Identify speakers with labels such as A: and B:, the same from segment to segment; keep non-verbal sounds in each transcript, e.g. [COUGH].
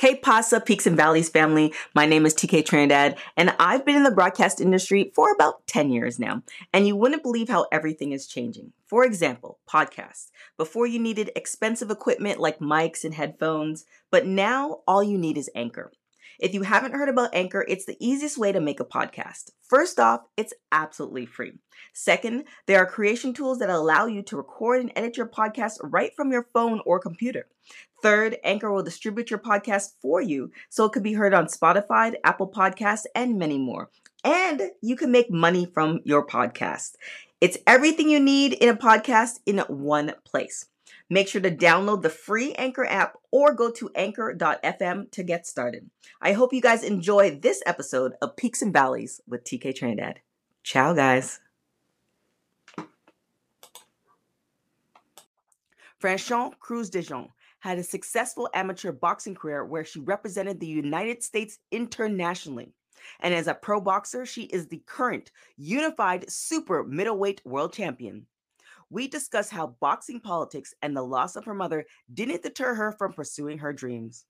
A: K Pasa Peaks and Valleys family. My name is TK Trinidad, and I've been in the broadcast industry for about 10 years now. And you wouldn't believe how everything is changing. For example, podcasts. Before you needed expensive equipment like mics and headphones, but now all you need is Anchor. If you haven't heard about Anchor, it's the easiest way to make a podcast. First off, it's absolutely free. Second, there are creation tools that allow you to record and edit your podcast right from your phone or computer. Third, Anchor will distribute your podcast for you so it can be heard on Spotify, Apple Podcasts, and many more. And you can make money from your podcast. It's everything you need in a podcast in one place. Make sure to download the free Anchor app or go to anchor.fm to get started. I hope you guys enjoy this episode of Peaks and Valleys with TK Trinidad. Ciao, guys. Franchon Crews Dijon had a successful amateur boxing career where she represented the United States internationally. And as a pro boxer, she is the current unified super middleweight world champion. We discuss how boxing politics and the loss of her mother didn't deter her from pursuing her dreams.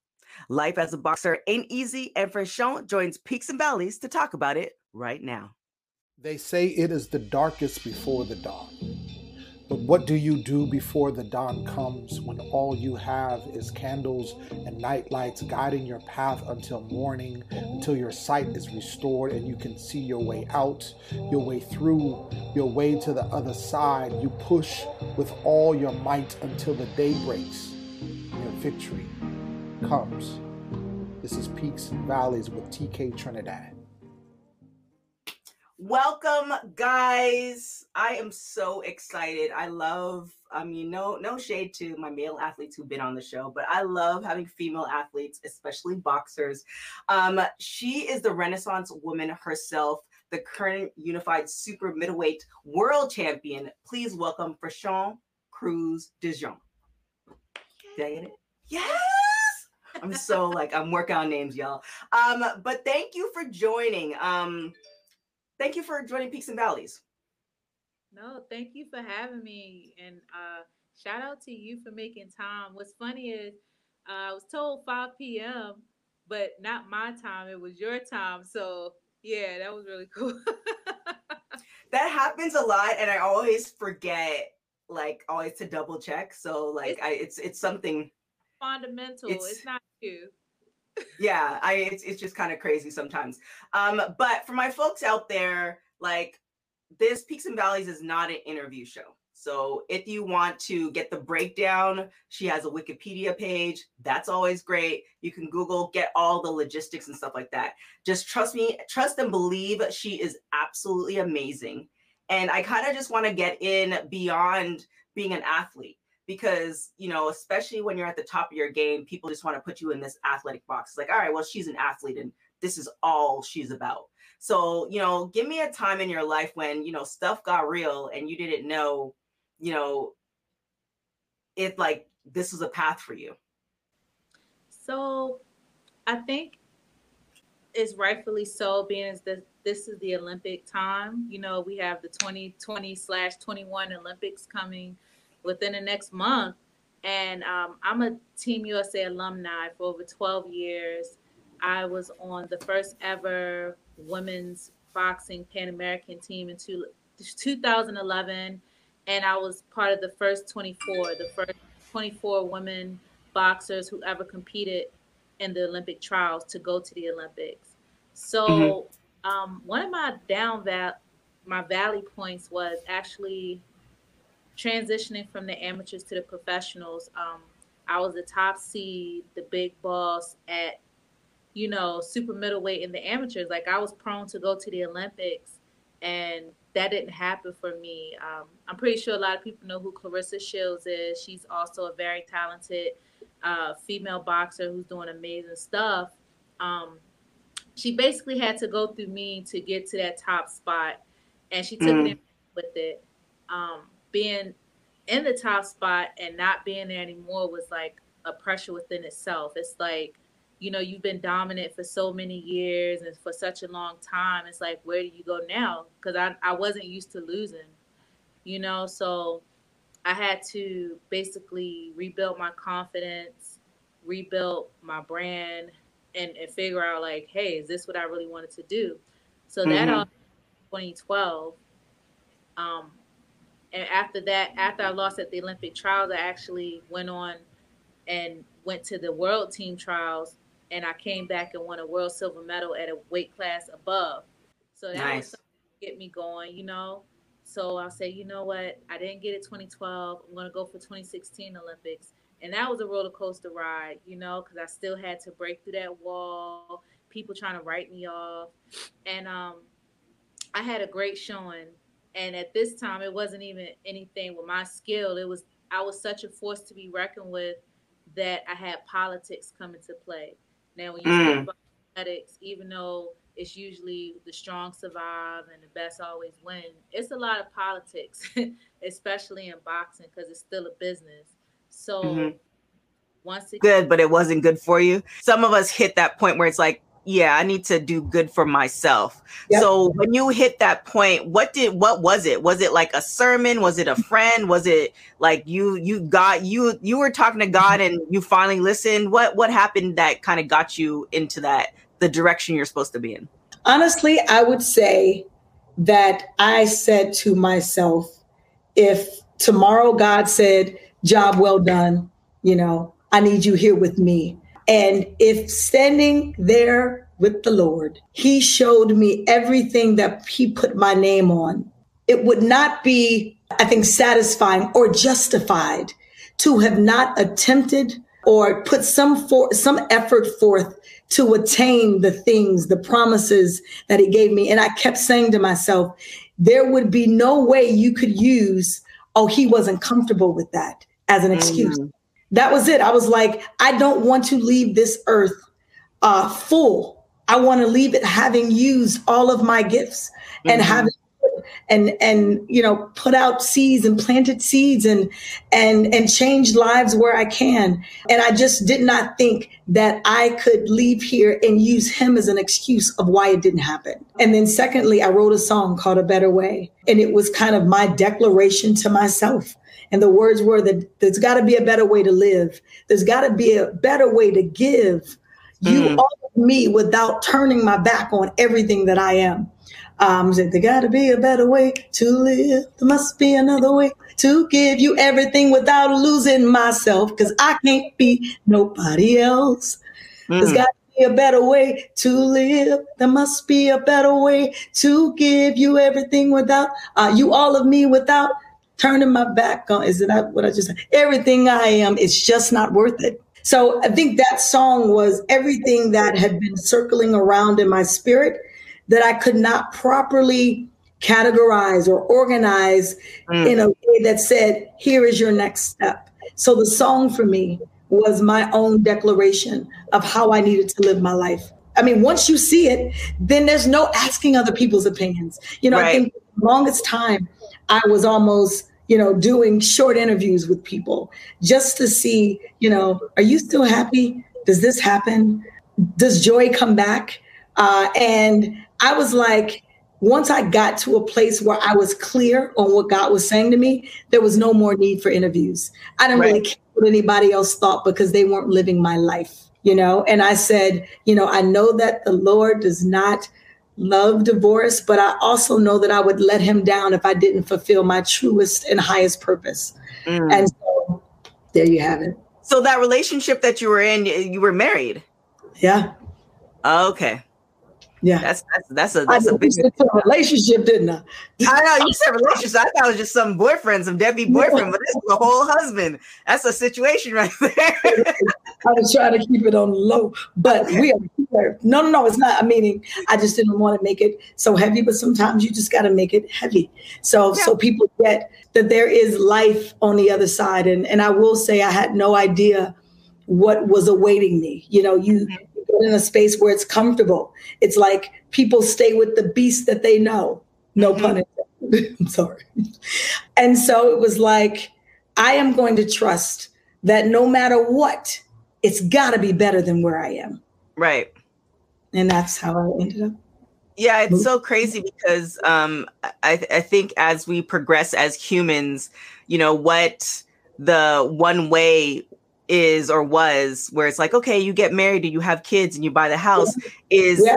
A: Life as a boxer ain't easy, and Franchon joins Peaks and Valleys to talk about it right now.
B: They say it is the darkest before the dawn. But what do you do before the dawn comes when all you have is candles and night lights guiding your path until morning, until your sight is restored and you can see your way out, your way through, your way to the other side? You push with all your might until the day breaks and your victory comes. This is Peaks and Valleys with TK Trinidad.
A: Welcome, guys. I am so excited. I love, I mean, no, no shade to my male athletes who've been on the show, but I love having female athletes, especially boxers. Um, she is the Renaissance woman herself, the current unified super middleweight world champion. Please welcome Franchon Crews Dijon. Did I get it? Yes. I'm so like I'm working on names, y'all. Um, but thank you for joining. Um, thank you for joining Peaks and Valleys.
C: No, thank you for having me. And uh, shout out to you for making time. What's funny is uh, I was told 5 p.m., but not my time. It was your time. So, yeah, that was really [LAUGHS] cool.
A: that happens a lot. And I always forget, like, always to double check. So, like, it's, I, it's, it's something
C: fundamental. It's, it's not you
A: yeah, I it's, it's just kind of crazy sometimes. Um, but for my folks out there, like this Peaks and Valleys is not an interview show. So if you want to get the breakdown, she has a Wikipedia page. That's always great. You can Google, get all the logistics and stuff like that. Just trust me, trust and believe she is absolutely amazing. And I kind of just want to get in beyond being an athlete because you know especially when you're at the top of your game people just want to put you in this athletic box. It's like all right well she's an athlete and this is all she's about. So you know give me a time in your life when you know stuff got real and you didn't know you know if like this was a path for you.
C: So i think it's rightfully so being as this this is the olympic time you know we have the 2020 slash 21 olympics coming within the next month. And um, I'm a Team USA alumni for over 12 years. I was on the first ever women's boxing Pan American team in two, 2011. And I was part of the first 24, the first 24 women boxers who ever competed in the Olympic trials to go to the Olympics. So, mm-hmm. um, one of my down val- my valley points was actually transitioning from the amateurs to the professionals, um, I was the top seed, the big boss at, you know, super middleweight in the amateurs. Like I was prone to go to the Olympics, and that didn't happen for me. Um, I'm pretty sure a lot of people know who Claressa Shields is. She's also a very talented uh, female boxer who's doing amazing stuff. Um, she basically had to go through me to get to that top spot, and she took mm. it with it. Um, being in the top spot and not being there anymore was like a pressure within itself. It's like, you know, you've been dominant for so many years and for such a long time. It's like, where do you go now? Because I, I wasn't used to losing, you know, so I had to basically rebuild my confidence rebuild my brand and, and figure out like, hey, is this what I really wanted to do? So mm-hmm. that all 2012. Um, and after that, after I lost at the Olympic trials, I actually went on and went to the world team trials and I came back and won a world silver medal at a weight class above. So that nice. was get me going, you know. So I'll say, you know what? I didn't get it 2012. I'm gonna go for 2016 Olympics, and that was a roller coaster ride, you know, because I still had to break through that wall. People trying to write me off, and um, I had a great showing. And at this time, it wasn't even anything with my skill. It was I was such a force to be reckoned with that I had politics come into play. Now, when you mm. speak about athletics, even though it's usually the strong survive and the best always win. It's a lot of politics, [LAUGHS] especially in boxing because it's still a business. So mm-hmm. once
A: it good, but it wasn't good for you. Some of us hit that point where it's like, yeah, I need to do good for myself. Yep. So when you hit that point, what did what was it? Was it like a sermon? Was it a [LAUGHS] friend? Was it like you you got you you were talking to God and you finally listened? What what happened that kind of got you into that the direction you're supposed to be in?
D: Honestly, I would say that I said to myself, if tomorrow God said, job well done, you know, I need you here with me. And if standing there with the Lord, He showed me everything that He put my name on, it would not be, I think, satisfying or justified to have not attempted or put some for some effort forth to attain the things, the promises that he gave me. And I kept saying to myself, there would be no way you could use, oh, he wasn't comfortable with that as an excuse. Mm-hmm. That was it. I was like, I don't want to leave this earth uh, full. I want to leave it having used all of my gifts mm-hmm. and having and and you know put out seeds and planted seeds and and and change lives where I can. And I just did not think that I could leave here and use him as an excuse of why it didn't happen. And then secondly, I wrote a song called A Better Way. And it was kind of my declaration to myself. And the words were that there's got to be a better way to live. There's got to be a better way to give you mm. all of me without turning my back on everything that I am. Um, said there got to be a better way to live. There must be another way to give you everything without losing myself, because I can't be nobody else. Mm. There's got to be a better way to live. There must be a better way to give you everything without uh, you, all of me, without turning my back on. Is it what I just said? Everything I am, it's just not worth it. So I think that song was everything that had been circling around in my spirit that I could not properly categorize or organize mm. in a way that said, here is your next step. So the song for me was my own declaration of how I needed to live my life. I mean, once you see it, then there's no asking other people's opinions. You know, right. I think the longest time I was almost, you know, doing short interviews with people just to see, you know, are you still happy? Does this happen? Does joy come back? Uh, and I was like, once I got to a place where I was clear on what God was saying to me, there was no more need for interviews. I didn't right. really care what anybody else thought because they weren't living my life, you know? And I said, you know, I know that the Lord does not love divorce, but I also know that I would let him down if I didn't fulfill my truest and highest purpose. Mm. And so there you have it.
A: So that relationship that you were in, you were married.
D: Yeah.
A: Okay.
D: Yeah,
A: that's that's that's a that's
D: I
A: a big
D: relationship, didn't I? [LAUGHS]
A: I know you said relationship. I thought it was just some boyfriend, some Debbie [LAUGHS] boyfriend, but this is a whole husband. That's a situation right [LAUGHS] there. I
D: was trying to keep it on low, but okay. we are here. no, no, no. It's not. I mean, I just didn't want to make it so heavy. But sometimes you just got to make it heavy, so yeah. so people get that there is life on the other side. And and I will say, I had no idea what was awaiting me. You know, you. Mm-hmm in a space where it's comfortable. It's like people stay with the beast that they know. No mm-hmm. pun intended. [LAUGHS] I'm sorry. And so it was like, I am going to trust that no matter what, it's got to be better than where I am.
A: Right.
D: And that's how I ended up.
A: Yeah, it's so crazy because um, I, I think as we progress as humans, you know, what the one way is or was where it's like okay you get married and you have kids and you buy the house is yeah.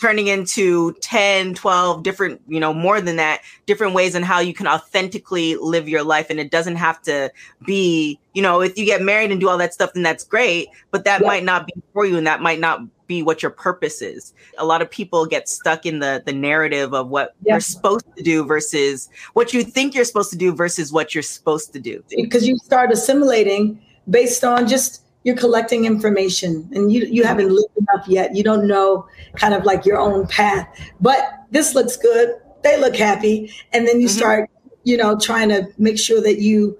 A: Turning into 10 12 different you know more than that different ways in how you can authentically live your life and it doesn't have to be you know if you get married and do all that stuff then that's great but that yeah. might not be for you and that might not be what your purpose is. A lot of people get stuck in the the narrative of what yeah. you're supposed to do versus what you think you're supposed to do versus what you're supposed to do.
D: Because you start assimilating based on just you're collecting information and you you haven't lived enough yet. You don't know kind of like your own path. But this looks good. They look happy. And then you mm-hmm. start, you know, trying to make sure that you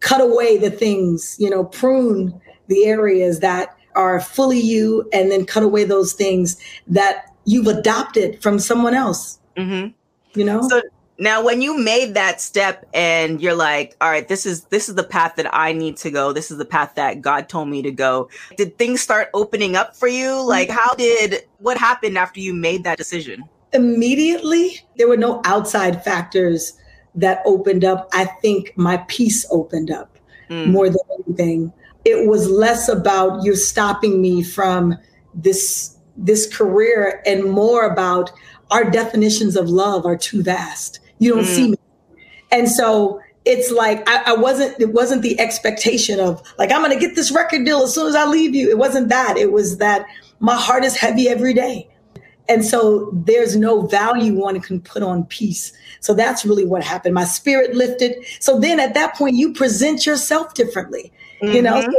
D: cut away the things, you know, prune the areas that are fully you and then cut away those things that you've adopted from someone else. Mm-hmm. You know?
A: So now when you made that step and you're like, all right, this is this is the path that I need to go. This is the path that God told me to go. Did things start opening up for you? Like how did what happened after you made that decision?
D: Immediately, there were no outside factors that opened up. I think my peace opened up mm. more than anything it was less about you stopping me from this this career and more about our definitions of love are too vast. You don't mm. see me. And so it's like I, I, wasn't it wasn't the expectation of like I'm gonna get this record deal as soon as I leave you. It wasn't that. It was that my heart is heavy every day. And so there's no value one can put on peace. So that's really what happened. My spirit lifted. So then at that point, you present yourself differently. Mm-hmm. You know, so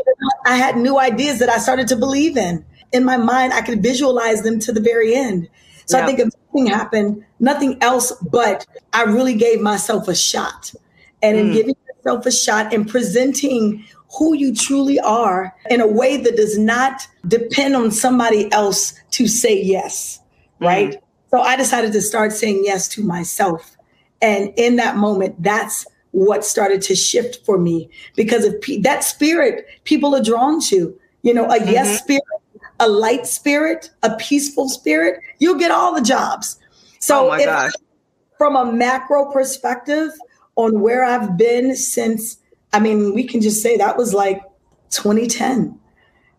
D: I had new ideas that I started to believe in. In my mind, I could visualize them to the very end. So I think nothing happened, nothing else, but I really gave myself a shot. And in mm. giving yourself a shot and presenting who you truly are in a way that does not depend on somebody else to say yes, right? Mm. So I decided to start saying yes to myself. And in that moment, that's what started to shift for me because of pe- that spirit people are drawn to. You know, a mm-hmm. yes spirit, a light spirit, a peaceful spirit, you'll get all the jobs. So, oh if, from a macro perspective on where I've been since, I mean, we can just say that was like 2010.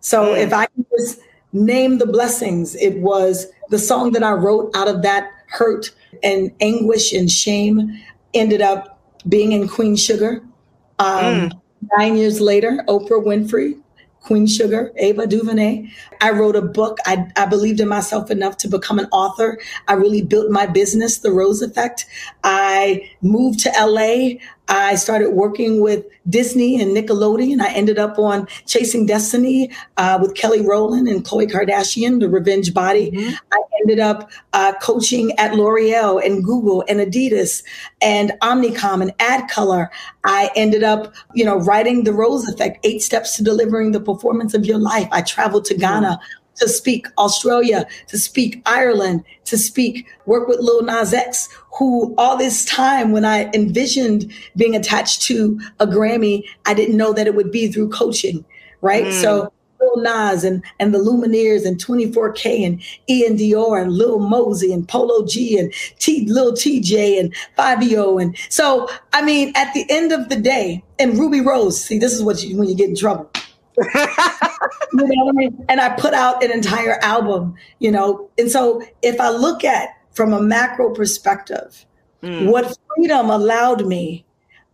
D: So, mm. if I can just name the blessings, it was the song that I wrote out of that hurt and anguish and shame ended up being in Queen Sugar. Um, mm. Nine years later, Oprah Winfrey, Queen Sugar, Ava DuVernay. I wrote a book. I, I believed in myself enough to become an author. I really built my business, The Rose Effect. I moved to LA. I started working with Disney and Nickelodeon. I ended up on Chasing Destiny uh, with Kelly Rowland and Khloe Kardashian, The Revenge Body. Mm-hmm. I ended up uh, coaching at L'Oreal and Google and Adidas and Omnicom and AdColor. I ended up, you know, writing The Rose Effect, Eight Steps to Delivering the Performance of Your Life. I traveled to Ghana. To speak Australia, to speak Ireland, to speak, work with Lil Nas X, who all this time when I envisioned being attached to a Grammy, I didn't know that it would be through coaching, right? Mm. So Lil Nas and, and the Lumineers and 24K and Iann Dior and Lil Mosey and Polo G and T Lil Tjay and Fivio. And so, I mean, at the end of the day, and Ruby Rose, see, this is what you, when you get in trouble [LAUGHS] you know what I mean? And I put out an entire album, you know. And so if I look at from a macro perspective, mm. what freedom allowed me,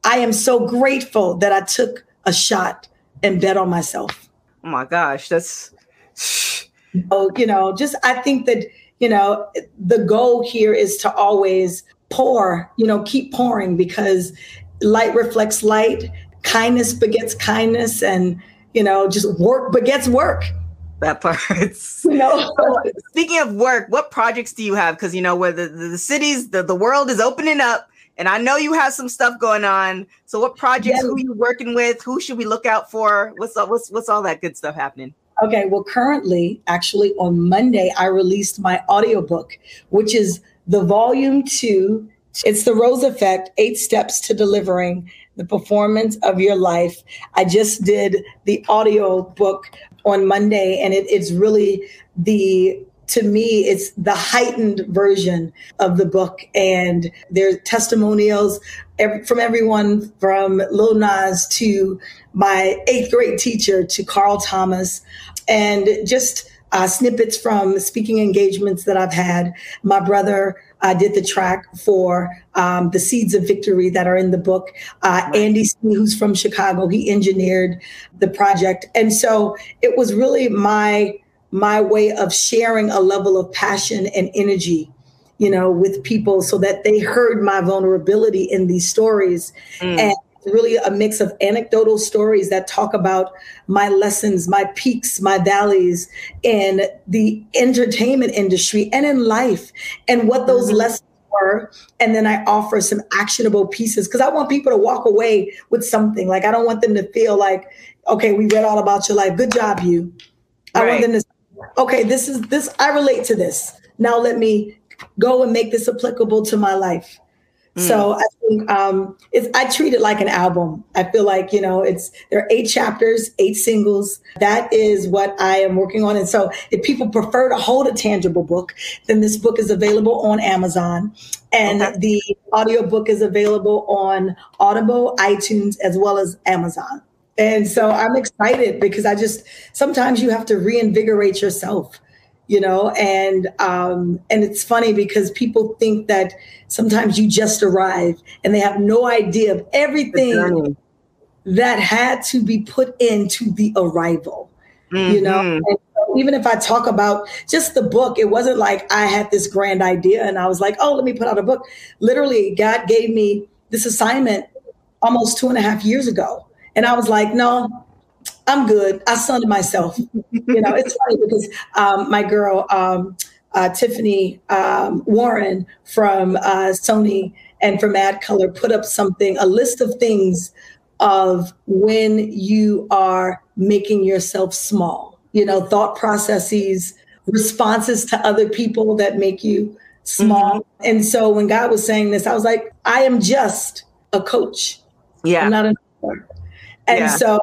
D: I am so grateful that I took a shot and bet on myself.
A: Oh my gosh, that's
D: so, you know, just I think that, you know, the goal here is to always pour, you know, keep pouring because light reflects light, kindness begets kindness and you know, just work begets work.
A: That part. [LAUGHS] You know? [LAUGHS] speaking of work, what projects do you have? Because you know, where the, the, the, cities, the, the world is opening up, and I know you have some stuff going on. So, what projects? Who are you working with? Who should we look out for? What's all, what's what's all that good stuff happening?
D: Okay, well, currently, actually, on Monday, I released my audiobook, which is the volume two. It's the Rose Effect: Eight Steps to Delivering the performance of your life. I just did the audio book on Monday, and it, it's really the to me, it's the heightened version of the book. And there's testimonials from everyone from Lil Nas to my eighth grade teacher to Carl Thomas, and just uh, snippets from speaking engagements that I've had. My brother uh, did the track for um, the Seeds of Victory that are in the book. Uh, Andy who's from Chicago, he engineered the project, and so it was really my my way of sharing a level of passion and energy you know with people so that they heard my vulnerability in these stories mm. and really a mix of anecdotal stories that talk about my lessons my peaks my valleys in the entertainment industry and in life and what those mm-hmm. lessons were and then i offer some actionable pieces because i want people to walk away with something like i don't want them to feel like okay we read all about your life good job you right. i want them to okay, this is this, I relate to this. Now let me go and make this applicable to my life. Mm. So I think um, it's I treat it like an album. I feel like you know it's there are eight chapters, eight singles. That is what I am working on. And so if people prefer to hold a tangible book, then this book is available on Amazon, and okay. the audiobook is available on Audible, iTunes, as well as Amazon. And so I'm excited because I just sometimes you have to reinvigorate yourself, you know, and um and it's funny because people think that sometimes you just arrive and they have no idea of everything that had to be put into the arrival. Mm-hmm. You know, mm-hmm. and even if I talk about just the book, it wasn't like I had this grand idea and I was like, oh, let me put out a book. Literally, God gave me this assignment almost two and a half years ago and I was like, no, I'm good. I sunned myself. you know, it's funny because um, my girl, um, uh, Tiffany um, Warren from uh, Sony and from AdColor put up something, a list of things of when you are making yourself small, you know, thought processes, responses to other people that make you small. Mm-hmm. And so when God was saying this, I was like, I am just a coach.
A: Yeah.
D: I'm not an author. And yeah. so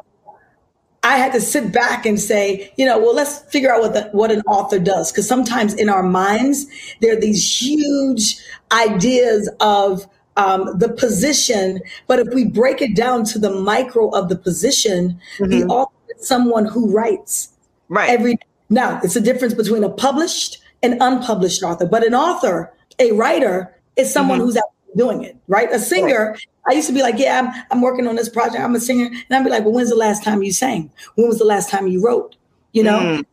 D: I had to sit back and say, you know, well, let's figure out what the, what an author does, because sometimes in our minds there are these huge ideas of um, the position, but if we break it down to the micro of the position, mm-hmm. the author is someone who writes
A: right
D: every. Now, it's a difference between a published and unpublished author, but an author, a writer, is someone mm-hmm. who's actually doing it. Right, a singer right. I used to be like, yeah, I'm, I'm working on this project. I'm a singer. And I'd be like, well, when's the last time you sang? When was the last time you wrote? You know, mm.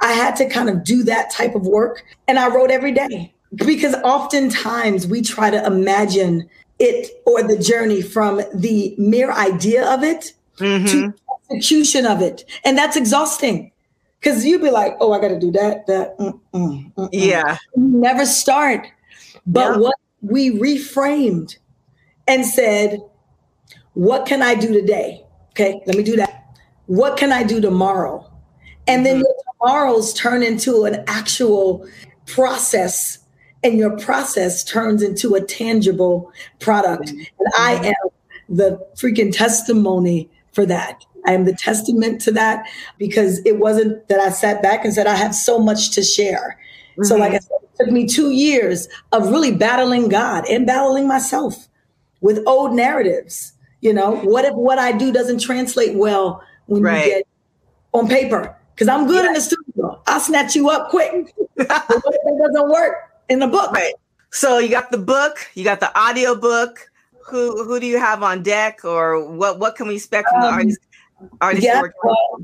D: I had to kind of do that type of work. And I wrote every day because oftentimes we try to imagine it or the journey from the mere idea of it mm-hmm. to execution of it. And that's exhausting because you'd be like, oh, I got to do that, that. Mm, mm,
A: mm, yeah.
D: Never start. But yeah. what we reframed and said, What can I do today? Okay, let me do that. What can I do tomorrow? And then mm-hmm. your tomorrows turn into an actual process, and your process turns into a tangible product. Mm-hmm. And I mm-hmm. am the freaking testimony for that. I am the testament to that because it wasn't that I sat back and said, I have so much to share. Mm-hmm. So, like I said, it took me two years of really battling God and battling myself with old narratives. You know, what if what I do doesn't translate well when right. you get on paper? Because I'm good yeah. in the studio. I'll snatch you up quick. [LAUGHS] but what if it doesn't work in the book?
A: Right. So you got the book, you got the audio book. Who who do you have on deck, or what what can we expect from the um, artists? artists
D: yeah, well,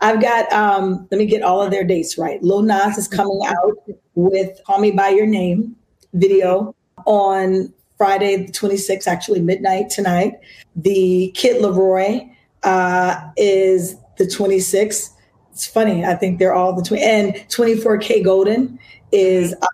D: I've got. um Let me get all of their dates right. Lil Nas is coming out with "Call Me by Your Name" video on Friday the 26th, actually midnight tonight. The Kid LAROI uh, is the 26th. It's funny. I think they're all the 20. And 24kGoldn is uh,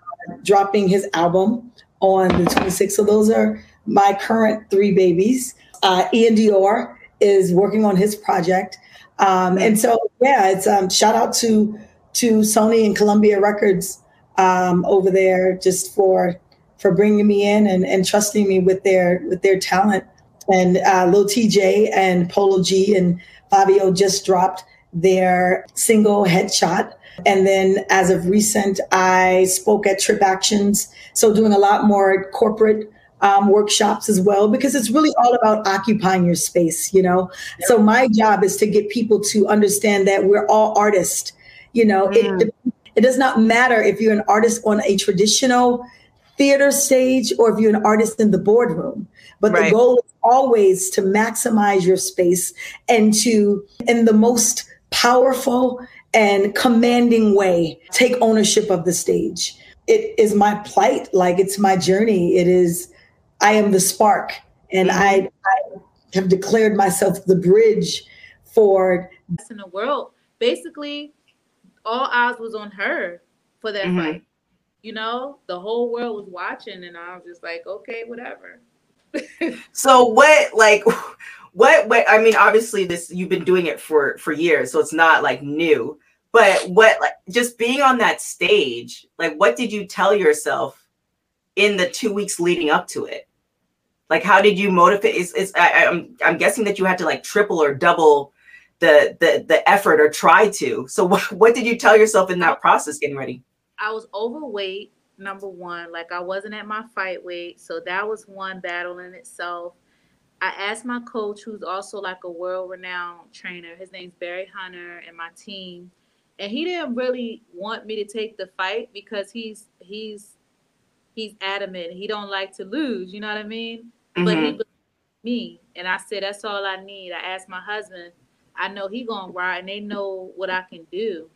D: dropping his album on the 26th. So those are my current three babies. Uh, Iann Dior is working on his project. Um, and so, yeah, it's um, shout out to to Sony and Columbia Records um, over there just for for bringing me in and, and trusting me with their with their talent. And uh, Lil Tjay and Polo G and Fivio just dropped their single headshot. And then as of recent, I spoke at TripActions. So doing a lot more corporate um, workshops as well, because it's really all about occupying your space, you know? So my job is to get people to understand that we're all artists. You know, mm. it, it does not matter if you're an artist on a traditional theater stage or if you're an artist in the boardroom. But right. the goal is always to maximize your space and to, in the most powerful and commanding way, take ownership of the stage. It is my plight, like it's my journey. It is, I am the spark, and mm-hmm. I, I have declared myself the bridge for.
C: In the world, basically, all eyes was on her for that mm-hmm. fight. You know, the whole world was watching, and I was just like, okay, whatever. [LAUGHS]
A: so what, like, [LAUGHS] what, what? I mean, obviously, this you've been doing it for for years, so it's not like new. But what, like, just being on that stage, like, what did you tell yourself in the two weeks leading up to it? Like, how did you motivate? Is, is I, I'm I'm guessing that you had to like triple or double the the the effort or try to. So [LAUGHS] what what did you tell yourself in that process getting ready?
C: I was overweight, number one. Like I wasn't at my fight weight. So that was one battle in itself. I asked my coach, who's also like a world renowned trainer, his name's Barry Hunter, and my team. And he didn't really want me to take the fight because he's he's he's adamant. He don't like to lose, you know what I mean? Mm-hmm. But he mm-hmm. me. And I said, that's all I need. I asked my husband, I know he gonna ride and they know what I can do.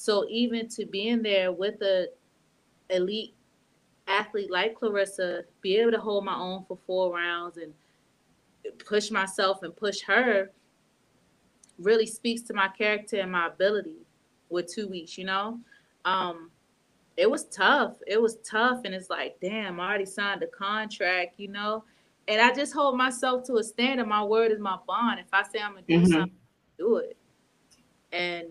C: So even to being there with a elite athlete like Claressa, be able to hold my own for four rounds and push myself and push her really speaks to my character and my ability with two weeks, you know? Um, it was tough. It was tough. And it's like, damn, I already signed a contract, you know? And I just hold myself to a standard. My word is my bond. If I say I'm gonna do mm-hmm. something, do it. And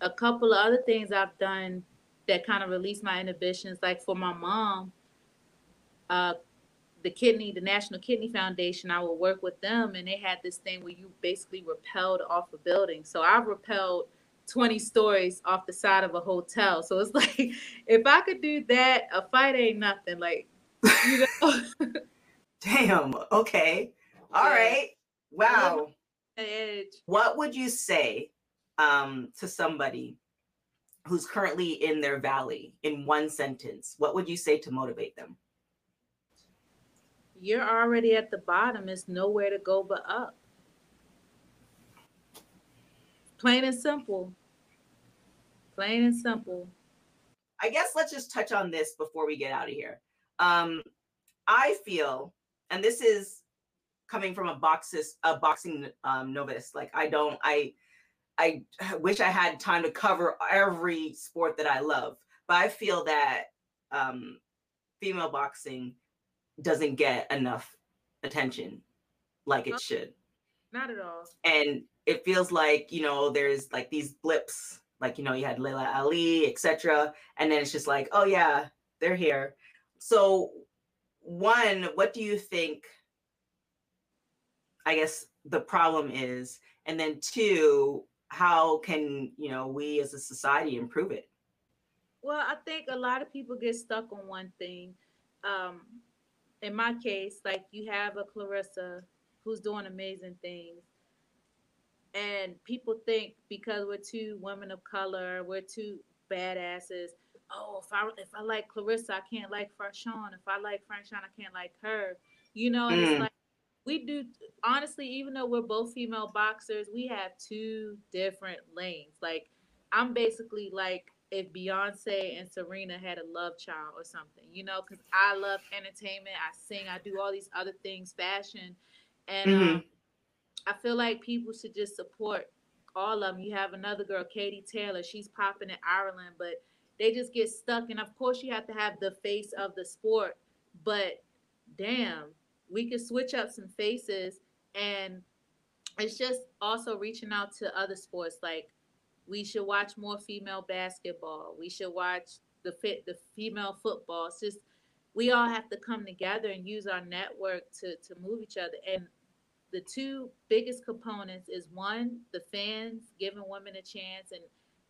C: a couple of other things I've done that kind of release my inhibitions, like for my mom, uh, the kidney, the National Kidney Foundation, I would work with them, and they had this thing where you basically repelled off a building. So I've repelled 20 stories off the side of a hotel. So it's [LAUGHS] like, if I could do that, a fight ain't nothing. Like, you know. [LAUGHS]
A: Damn. Okay. All yeah. right. Wow edge. What would you say um, to somebody who's currently in their valley in one sentence? What would you say to motivate them?
C: You're already at the bottom. It's nowhere to go but up. Plain and simple. Plain and simple.
A: I guess let's just touch on this before we get out of here. Um, I feel, and this is coming from a boxes a boxing um, novice. Like I don't I I [SIGHS] wish I had time to cover every sport that I love, but I feel that um, female boxing doesn't get enough attention like it should.
C: Not at all.
A: And it feels like you know there's like these blips, like you know you had Laila Ali, etc. And then it's just like, oh yeah, they're here. So one, what do you think I guess the problem is, and then two, how can you know we as a society improve it?
C: Well, I think a lot of people get stuck on one thing. Um, in my case, like you have a Claressa who's doing amazing things, and people think because we're two women of color, we're two badasses. Oh, if I if I like Claressa, I can't like Franchon. If I like Franchon, I can't like her. You know, mm. it's like we do honestly, even though we're both female boxers, we have two different lanes. Like I'm basically like if Beyonce and Serena had a love child or something, you know, because I love entertainment, I sing, I do all these other things, fashion, and mm-hmm. um, I feel like people should just support all of them. You have another girl, Katie Taylor, she's popping in Ireland, but they just get stuck. And of course, you have to have the face of the sport, but damn, we could switch up some faces and it's just also reaching out to other sports like we should watch more female basketball we should watch the fit the female football it's just we all have to come together and use our network to to move each other and the two biggest components is one, the fans giving women a chance, and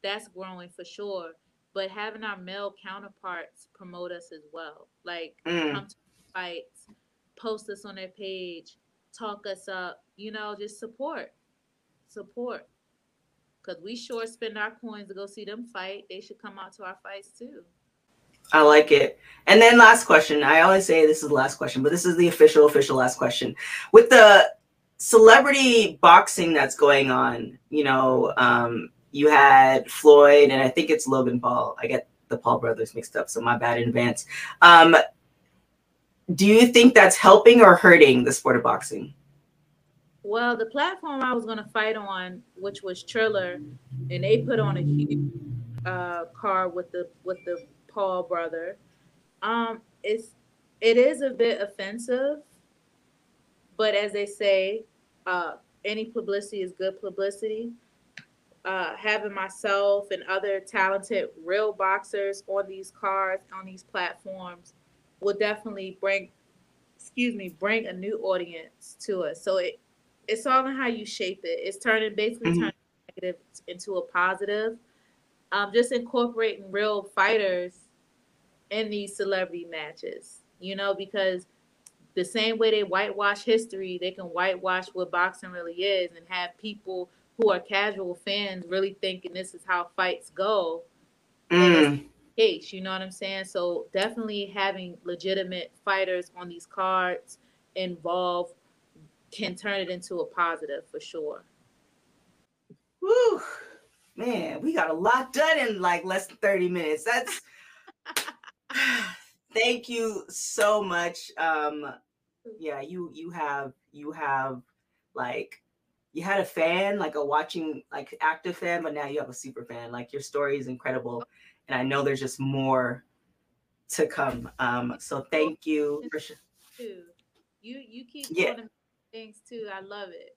C: that's growing for sure. But having our male counterparts promote us as well, like
A: Mm.
C: come to fights, post us on their page, talk us up, you know, just support, support. Cause we sure spend our coins to go see them fight. They should come out to our fights too.
A: I like it. And then last question. I always say this is the last question, but this is the official, official last question. With the celebrity boxing that's going on, you know, um, you had Floyd and I think it's Logan Paul. I get the Paul brothers mixed up, so my bad in advance. Um, do you think that's helping or hurting the sport of boxing?
C: Well, the platform I was going to fight on, which was Triller, and they put on a huge uh, card with the with the Paul brother. Um, it's it is a bit offensive, but as they say, uh, any publicity is good publicity. Uh, having myself and other talented real boxers on these cards on these platforms will definitely bring, excuse me, bring a new audience to us. So it it's all in how you shape it. It's turning basically
A: Mhm.
C: turning negative into a positive. Um, just incorporating real fighters in these celebrity matches, you know, because the same way they whitewash history, they can whitewash what boxing really is and have people who are casual fans really thinking this is how fights go.
A: Mm,
C: Case, you know what I'm saying? So definitely having legitimate fighters on these cards involved can turn it into a positive for sure.
A: whew, man, we got a lot done in like less than 30 minutes. That's [LAUGHS] thank you so much. Um, yeah, you you have you have like you had a fan, like a watching like active fan, but now you have a super fan. Like your story is incredible, and I know there's just more to come. Um, so thank you. For sh-
C: Too. You you keep
A: Yeah.
C: doing things too. I love it.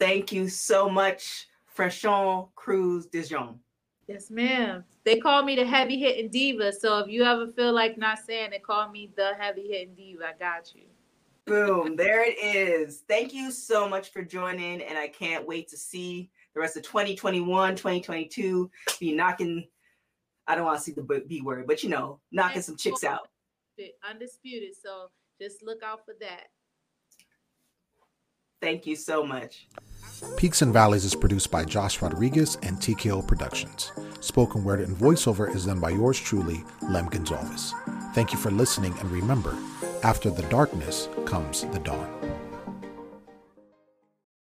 A: thank you so much, Franchon Crews Dijon.
C: Yes, ma'am. They call me the heavy hitting diva. So if you ever feel like not saying it, call me the heavy hitting diva. I got you.
A: Boom, there it is. Thank you so much for joining, and I can't wait to see the rest of 2021, 2022 be knocking. I don't want to see the B- B word, but you know, knocking some chicks out.
C: Undisputed. So just look out for that.
A: Thank you so much.
B: Peaks and Valleys is produced by Josh Rodriguez and TKO Productions. Spoken word and voiceover is done by yours truly, Lem Gonzalez. Thank you for listening, and remember, after the darkness comes the dawn.